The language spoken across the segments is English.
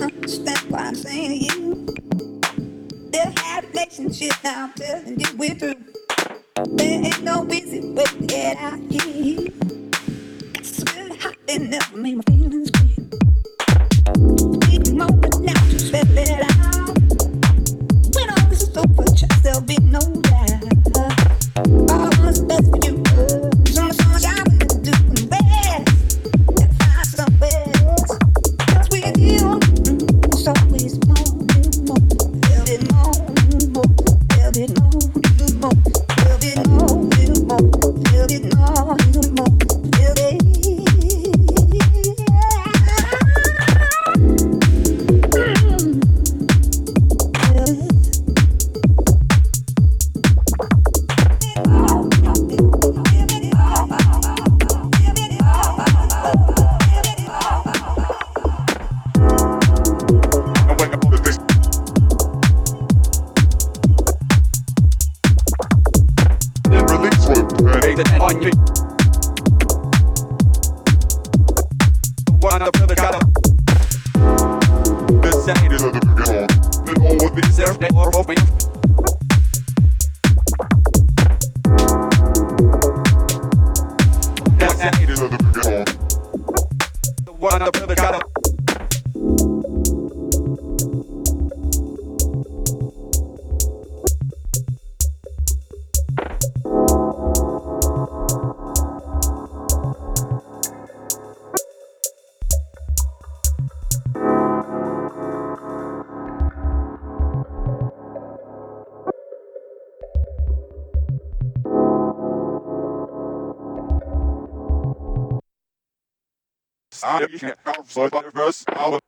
Understand I'm saying you. Relationship now. I'm telling you, we're through. There ain't no easy way to get out here. It's never made my feelings I can't help but verse our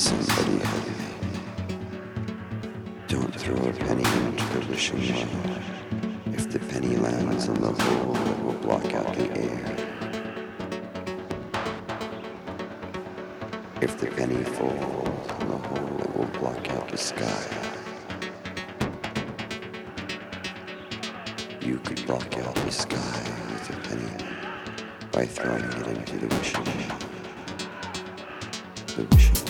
Somebody help me. Don't throw a penny into the wishing well. If the penny lands on the hole, it will block out the air. If the penny falls on the hole, it will block out the sky. You could block out the sky with a penny by throwing it into the wishing well. The wishing well.